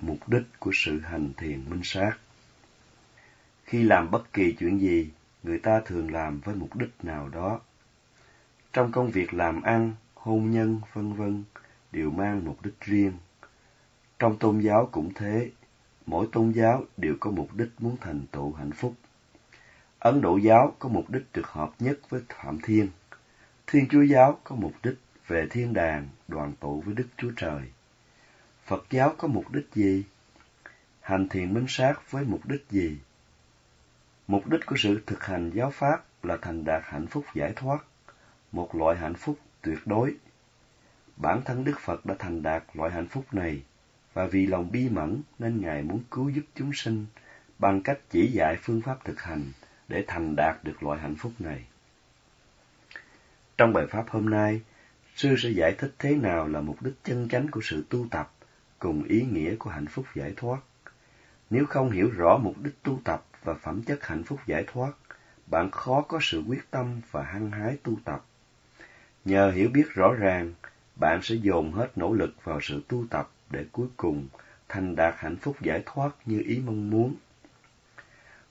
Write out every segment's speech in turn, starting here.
mục đích của sự hành thiền minh sát. Khi làm bất kỳ chuyện gì, người ta thường làm với mục đích nào đó. Trong công việc làm ăn, hôn nhân, vân vân đều mang mục đích riêng. Trong tôn giáo cũng thế, mỗi tôn giáo đều có mục đích muốn thành tựu hạnh phúc. Ấn Độ giáo có mục đích được hợp nhất với Phạm Thiên. Thiên Chúa giáo có mục đích về thiên đàng đoàn tụ với Đức Chúa Trời. Phật giáo có mục đích gì? Hành thiền minh sát với mục đích gì? Mục đích của sự thực hành giáo pháp là thành đạt hạnh phúc giải thoát, một loại hạnh phúc tuyệt đối. Bản thân Đức Phật đã thành đạt loại hạnh phúc này, và vì lòng bi mẫn nên Ngài muốn cứu giúp chúng sinh bằng cách chỉ dạy phương pháp thực hành để thành đạt được loại hạnh phúc này. Trong bài pháp hôm nay, sư sẽ giải thích thế nào là mục đích chân chánh của sự tu tập cùng ý nghĩa của hạnh phúc giải thoát. Nếu không hiểu rõ mục đích tu tập và phẩm chất hạnh phúc giải thoát, bạn khó có sự quyết tâm và hăng hái tu tập. Nhờ hiểu biết rõ ràng, bạn sẽ dồn hết nỗ lực vào sự tu tập để cuối cùng thành đạt hạnh phúc giải thoát như ý mong muốn.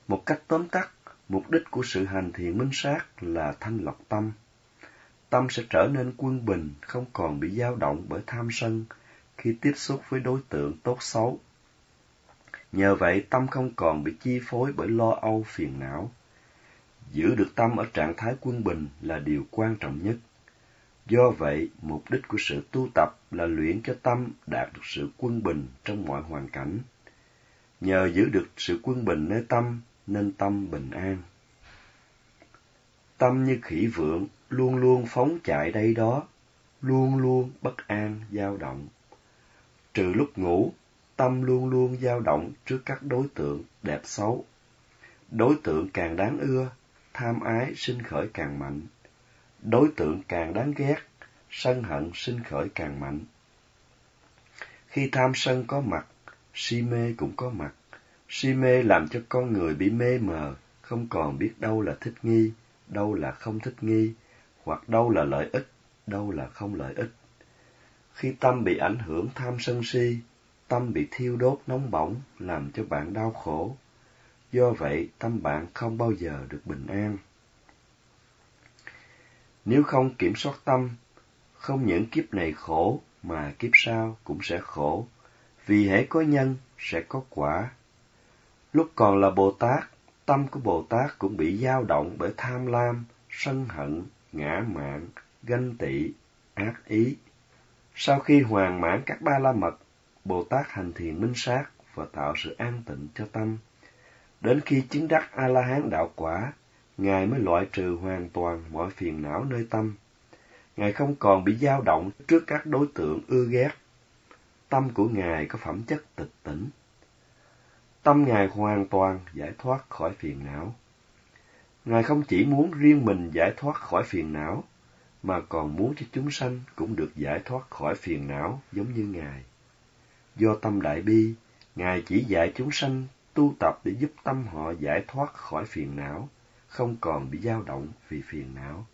Một cách tóm tắt, mục đích của sự hành thiện minh sát là thanh lọc tâm. Tâm sẽ trở nên quân bình, không còn bị dao động bởi tham sân khi tiếp xúc với đối tượng tốt xấu. Nhờ vậy, tâm không còn bị chi phối bởi lo âu phiền não. Giữ được tâm ở trạng thái quân bình là điều quan trọng nhất. Do vậy, mục đích của sự tu tập là luyện cho tâm đạt được sự quân bình trong mọi hoàn cảnh. Nhờ giữ được sự quân bình nơi tâm, nên tâm bình an. Tâm như khỉ vượng, luôn luôn phóng chạy đây đó, luôn luôn bất an, dao động. Trừ lúc ngủ, tâm luôn luôn dao động trước các đối tượng đẹp xấu. Đối tượng càng đáng ưa, tham ái sinh khởi càng mạnh. Đối tượng càng đáng ghét, sân hận sinh khởi càng mạnh. Khi tham sân có mặt, si mê cũng có mặt. Si mê làm cho con người bị mê mờ, không còn biết đâu là thích nghi, đâu là không thích nghi, hoặc đâu là lợi ích, đâu là không lợi ích. Khi tâm bị ảnh hưởng tham sân si, tâm bị thiêu đốt nóng bỏng, làm cho bạn đau khổ. Do vậy, tâm bạn không bao giờ được bình an. Nếu không kiểm soát tâm, không những kiếp này khổ, mà kiếp sau cũng sẽ khổ, vì hễ có nhân, sẽ có quả. Lúc còn là Bồ Tát, tâm của Bồ Tát cũng bị dao động bởi tham lam, sân hận, ngã mạn, ganh tị, ác ý. Sau khi hoàn mãn các ba la mật, Bồ Tát hành thiền minh sát và tạo sự an tịnh cho tâm. Đến khi chứng đắc A-la-hán đạo quả, Ngài mới loại trừ hoàn toàn mọi phiền não nơi tâm. Ngài không còn bị dao động trước các đối tượng ưa ghét. Tâm của Ngài có phẩm chất tịch tỉnh. Tâm Ngài hoàn toàn giải thoát khỏi phiền não. Ngài không chỉ muốn riêng mình giải thoát khỏi phiền não, mà còn muốn cho chúng sanh cũng được giải thoát khỏi phiền não giống như Ngài. Do tâm đại bi, Ngài chỉ dạy chúng sanh tu tập để giúp tâm họ giải thoát khỏi phiền não, không còn bị dao động vì phiền não.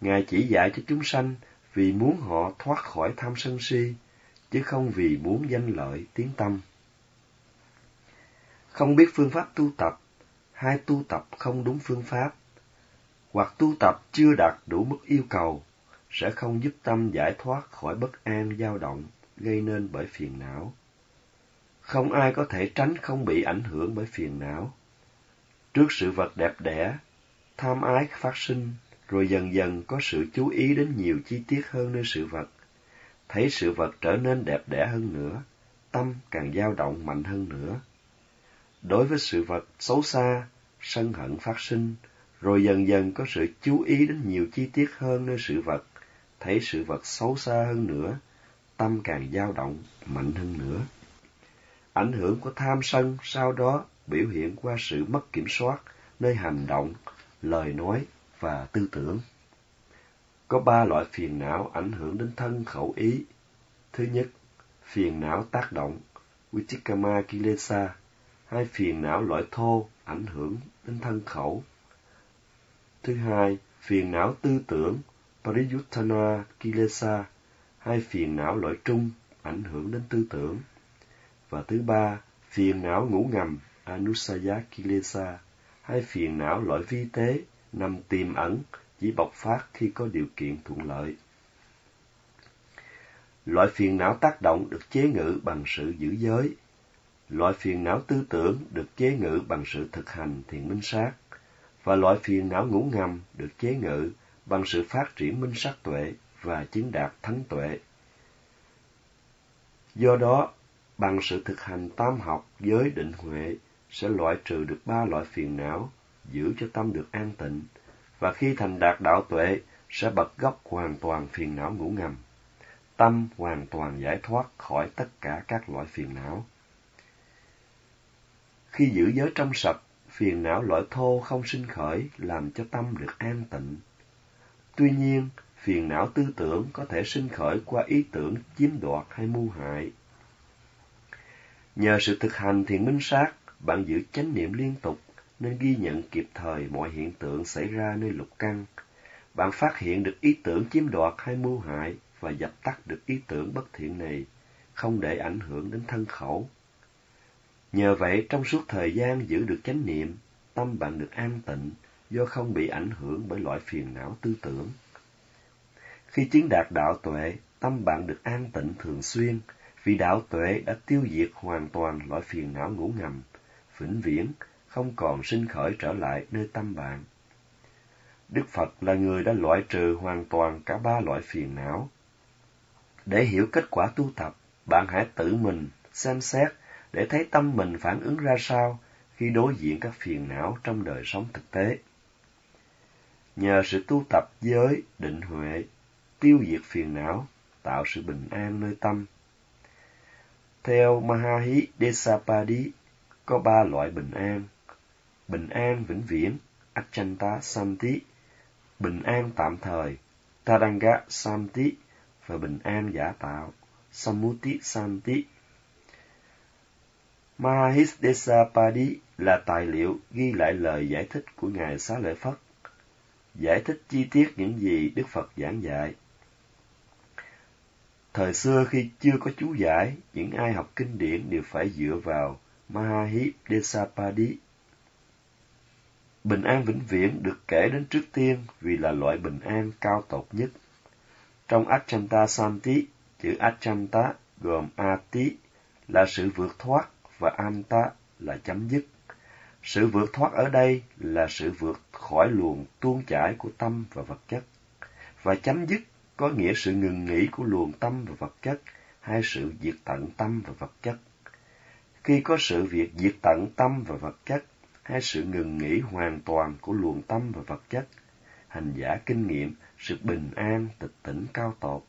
Ngài chỉ dạy cho chúng sanh vì muốn họ thoát khỏi tham sân si, chứ không vì muốn danh lợi tiếng tâm. Không biết phương pháp tu tập, hay tu tập không đúng phương pháp, hoặc tu tập chưa đạt đủ mức yêu cầu, sẽ không giúp tâm giải thoát khỏi bất an dao động gây nên bởi phiền não. Không ai có thể tránh không bị ảnh hưởng bởi phiền não. Trước sự vật đẹp đẽ, tham ái phát sinh, rồi dần dần có sự chú ý đến nhiều chi tiết hơn nơi sự vật. Thấy sự vật trở nên đẹp đẽ hơn nữa, tâm càng dao động mạnh hơn nữa. Đối với sự vật xấu xa, sân hận phát sinh, rồi dần dần có sự chú ý đến nhiều chi tiết hơn nơi sự vật, thấy sự vật xấu xa hơn nữa, tâm càng dao động mạnh hơn nữa. Ảnh hưởng của tham sân sau đó biểu hiện qua sự mất kiểm soát nơi hành động, lời nói và tư tưởng. Có ba loại phiền não ảnh hưởng đến thân khẩu ý. Thứ nhất, phiền não tác động, Vichikama Kilesa, hai phiền não loại thô ảnh hưởng đến thân khẩu. Thứ hai, phiền não tư tưởng, Pariyuttana Kilesa, hai phiền não loại trung ảnh hưởng đến tư tưởng. Và thứ ba, phiền não ngủ ngầm, Anusaya Kilesa, hai phiền não loại vi tế, nằm tiềm ẩn, chỉ bộc phát khi có điều kiện thuận lợi. Loại phiền não tác động được chế ngự bằng sự giữ giới. Loại phiền não tư tưởng được chế ngự bằng sự thực hành thiền minh sát. Và loại phiền não ngủ ngầm được chế ngự bằng sự phát triển minh sát tuệ và chứng đạt thánh tuệ. Do đó, bằng sự thực hành tam học giới định huệ sẽ loại trừ được ba loại phiền não, giữ cho tâm được an tịnh, và khi thành đạt đạo tuệ sẽ bật gốc hoàn toàn phiền não ngủ ngầm. Tâm hoàn toàn giải thoát khỏi tất cả các loại phiền não. Khi giữ giới trong sạch, phiền não loại thô không sinh khởi làm cho tâm được an tịnh. Tuy nhiên, phiền não tư tưởng có thể sinh khởi qua ý tưởng chiếm đoạt hay mưu hại. Nhờ sự thực hành thiền minh sát, bạn giữ chánh niệm liên tục nên ghi nhận kịp thời mọi hiện tượng xảy ra nơi lục căn. Bạn phát hiện được ý tưởng chiếm đoạt hay mưu hại và dập tắt được ý tưởng bất thiện này, không để ảnh hưởng đến thân khẩu. Nhờ vậy, trong suốt thời gian giữ được chánh niệm, tâm bạn được an tịnh do không bị ảnh hưởng bởi loại phiền não tư tưởng. Khi chứng đạt đạo tuệ, tâm bạn được an tịnh thường xuyên, vì đạo tuệ đã tiêu diệt hoàn toàn loại phiền não ngủ ngầm, vĩnh viễn, không còn sinh khởi trở lại nơi tâm bạn. Đức Phật là người đã loại trừ hoàn toàn cả ba loại phiền não. Để hiểu kết quả tu tập, bạn hãy tự mình xem xét để thấy tâm mình phản ứng ra sao khi đối diện các phiền não trong đời sống thực tế. Nhờ sự tu tập giới, định huệ, tiêu diệt phiền não, tạo sự bình an nơi tâm. Theo Mahahi Desapadi, có ba loại bình an. Bình an vĩnh viễn, Achanta Santi, bình an tạm thời, Tadanga Santi và bình an giả tạo, Samuti Santi. Mahisdesapadi là tài liệu ghi lại lời giải thích của Ngài Xá Lợi Phất, giải thích chi tiết những gì Đức Phật giảng dạy. Thời xưa khi chưa có chú giải, những ai học kinh điển đều phải dựa vào Mahisdesapadi. Bình an vĩnh viễn được kể đến trước tiên vì là loại bình an cao tột nhất. Trong Achanta Santi, chữ Achanta gồm Ati là sự vượt thoát và Anta là chấm dứt. Sự vượt thoát ở đây là sự vượt khỏi luồng tuôn chảy của tâm và vật chất. Và chấm dứt có nghĩa sự ngừng nghỉ của luồng tâm và vật chất, hay sự diệt tận tâm và vật chất. Khi có sự việc diệt tận tâm và vật chất, hay sự ngừng nghỉ hoàn toàn của luồng tâm và vật chất, hành giả kinh nghiệm sự bình an, tịch tỉnh cao tột.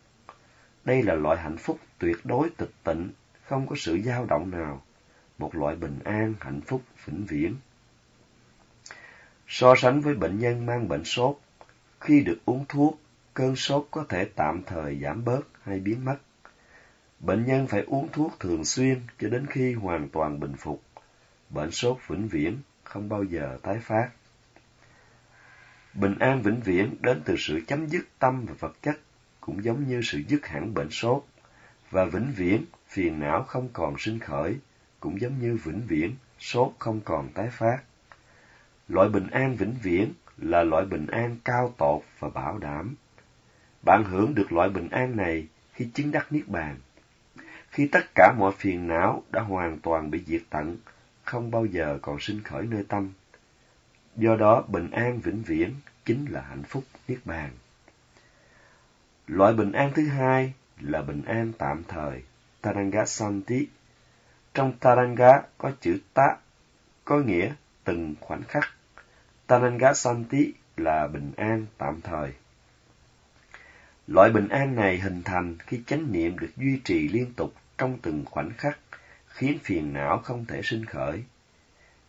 Đây là loại hạnh phúc tuyệt đối tịch tịnh, không có sự dao động nào, một loại bình an, hạnh phúc vĩnh viễn. So sánh với bệnh nhân mang bệnh sốt, khi được uống thuốc, cơn sốt có thể tạm thời giảm bớt hay biến mất. Bệnh nhân phải uống thuốc thường xuyên cho đến khi hoàn toàn bình phục. Bệnh sốt vĩnh viễn không bao giờ tái phát. Bình an vĩnh viễn đến từ sự chấm dứt tâm và vật chất, cũng giống như sự dứt hẳn bệnh sốt, và vĩnh viễn phiền não không còn sinh khởi, cũng giống như vĩnh viễn sốt không còn tái phát. Loại bình an vĩnh viễn là loại bình an cao tột và bảo đảm. Bạn hưởng được loại bình an này khi chứng đắc Niết Bàn. Khi tất cả mọi phiền não đã hoàn toàn bị diệt tận, không bao giờ còn sinh khởi nơi tâm. Do đó, bình an vĩnh viễn chính là hạnh phúc Niết Bàn. Loại bình an thứ hai là bình an tạm thời, Taranga Santi. Trong Taranga có chữ ta, có nghĩa từng khoảnh khắc. Taranga Santi là bình an tạm thời. Loại bình an này hình thành khi chánh niệm được duy trì liên tục trong từng khoảnh khắc, khiến phiền não không thể sinh khởi.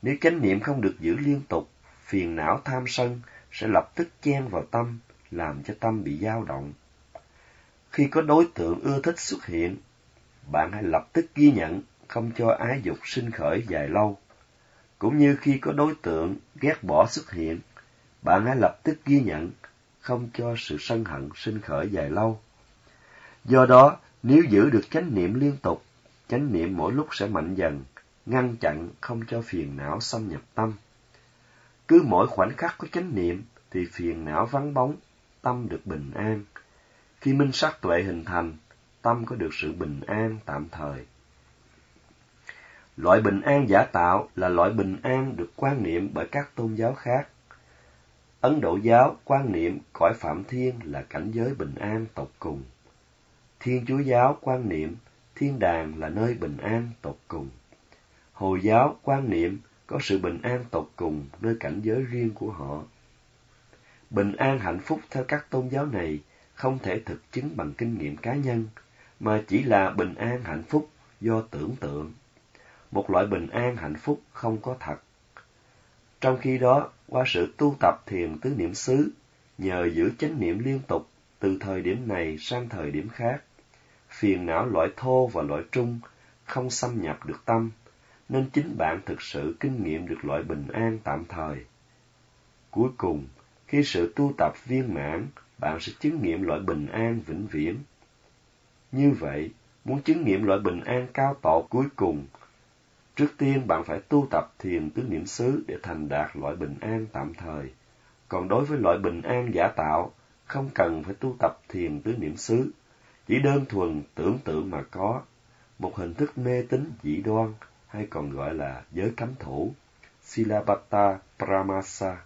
Nếu chánh niệm không được giữ liên tục, phiền não tham sân sẽ lập tức chen vào tâm, làm cho tâm bị dao động. Khi có đối tượng ưa thích xuất hiện, bạn hãy lập tức ghi nhận, không cho ái dục sinh khởi dài lâu. Cũng như khi có đối tượng ghét bỏ xuất hiện, bạn hãy lập tức ghi nhận, không cho sự sân hận sinh khởi dài lâu. Do đó, nếu giữ được chánh niệm liên tục, chánh niệm mỗi lúc sẽ mạnh dần, ngăn chặn không cho phiền não xâm nhập tâm. Cứ mỗi khoảnh khắc có chánh niệm thì phiền não vắng bóng, tâm được bình an. Khi minh sắc tuệ hình thành, tâm có được sự bình an tạm thời. Loại bình an giả tạo là loại bình an được quan niệm bởi các tôn giáo khác. Ấn Độ giáo quan niệm cõi Phạm Thiên là cảnh giới bình an tột cùng. Thiên Chúa giáo quan niệm thiên đàng là nơi bình an tột cùng. Hồi giáo quan niệm có sự bình an tột cùng nơi cảnh giới riêng của họ. Bình an hạnh phúc theo các tôn giáo này không thể thực chứng bằng kinh nghiệm cá nhân, mà chỉ là bình an hạnh phúc do tưởng tượng. Một loại bình an hạnh phúc không có thật. Trong khi đó, qua sự tu tập thiền tứ niệm xứ, nhờ giữ chánh niệm liên tục từ thời điểm này sang thời điểm khác, phiền não loại thô và loại trung không xâm nhập được tâm, nên chính bạn thực sự kinh nghiệm được loại bình an tạm thời. Cuối cùng, khi sự tu tập viên mãn, bạn sẽ chứng nghiệm loại bình an vĩnh viễn. Như vậy, muốn chứng nghiệm loại bình an cao tổ cuối cùng, trước tiên bạn phải tu tập thiền tứ niệm xứ để thành đạt loại bình an tạm thời. Còn đối với loại bình an giả tạo, không cần phải tu tập thiền tứ niệm xứ, chỉ đơn thuần tưởng tượng mà có, một hình thức mê tín dị đoan hay còn gọi là giới cấm thủ, Silabata Pramasa.